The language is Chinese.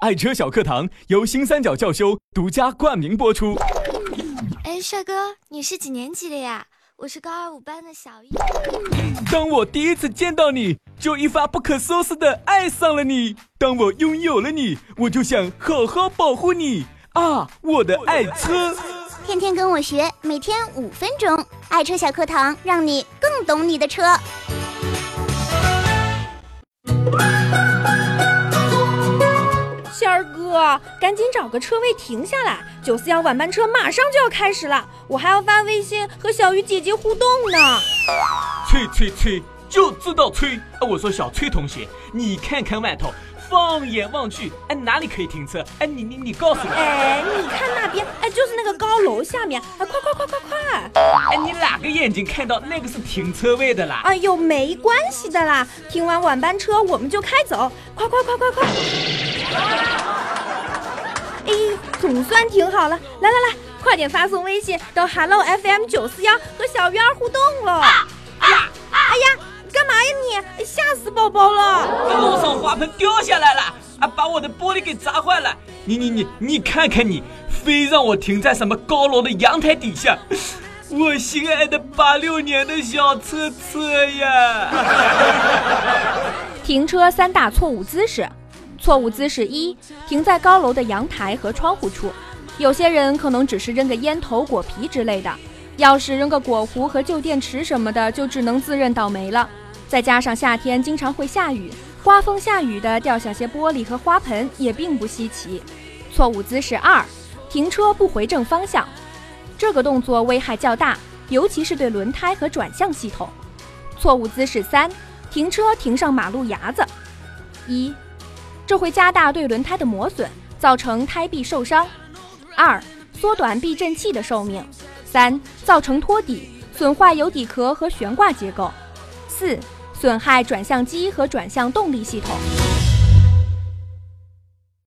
爱车小课堂由新三角教修独家冠名播出。哎，帅哥，你是几年级的呀？我是高二五班的小一。当我第一次见到你，就一发不可收拾的爱上了你。当我拥有了你，我就想好好保护你啊，我的爱车。天天跟我学，每天五分钟，爱车小课堂，让你更懂你的车。仙儿哥，赶紧找个车位停下来！九四幺晚班车马上就要开始了，我还要发微信和小鱼姐姐互动呢。催催催，就知道催！我说小崔同学，你看看外头。放眼望去，哎，哪里可以停车？哎，你你你告诉我。哎，你看那边，哎，就是那个高楼下面。哎，快快快快快！哎，你哪个眼睛看到那个是停车位的啦？哎呦，没关系的啦，停完晚班车我们就开走。快快快快快！哎，总算停好了。来来来，快点发送微信到 Hello FM 九四幺和小鱼儿互动了。哎呀，哎呀！干嘛呀你？吓死宝宝了！楼上花盆掉下来了，啊，把我的玻璃给砸坏了。你你你你看看你，非让我停在什么高楼的阳台底下，我心爱的八六年的小车车呀！停车三大错误姿势，错误姿势一：停在高楼的阳台和窗户处。有些人可能只是扔个烟头、果皮之类的。要是扔个果壶和旧电池什么的，就只能自认倒霉了。再加上夏天经常会下雨，刮风下雨的掉下些玻璃和花盆也并不稀奇。错误姿势二：停车不回正方向，这个动作危害较大，尤其是对轮胎和转向系统。错误姿势三：停车停上马路牙子。一，这会加大对轮胎的磨损，造成胎壁受伤；二，缩短避震器的寿命。三、造成托底，损坏油底壳和悬挂结构；四、损害转向机和转向动力系统。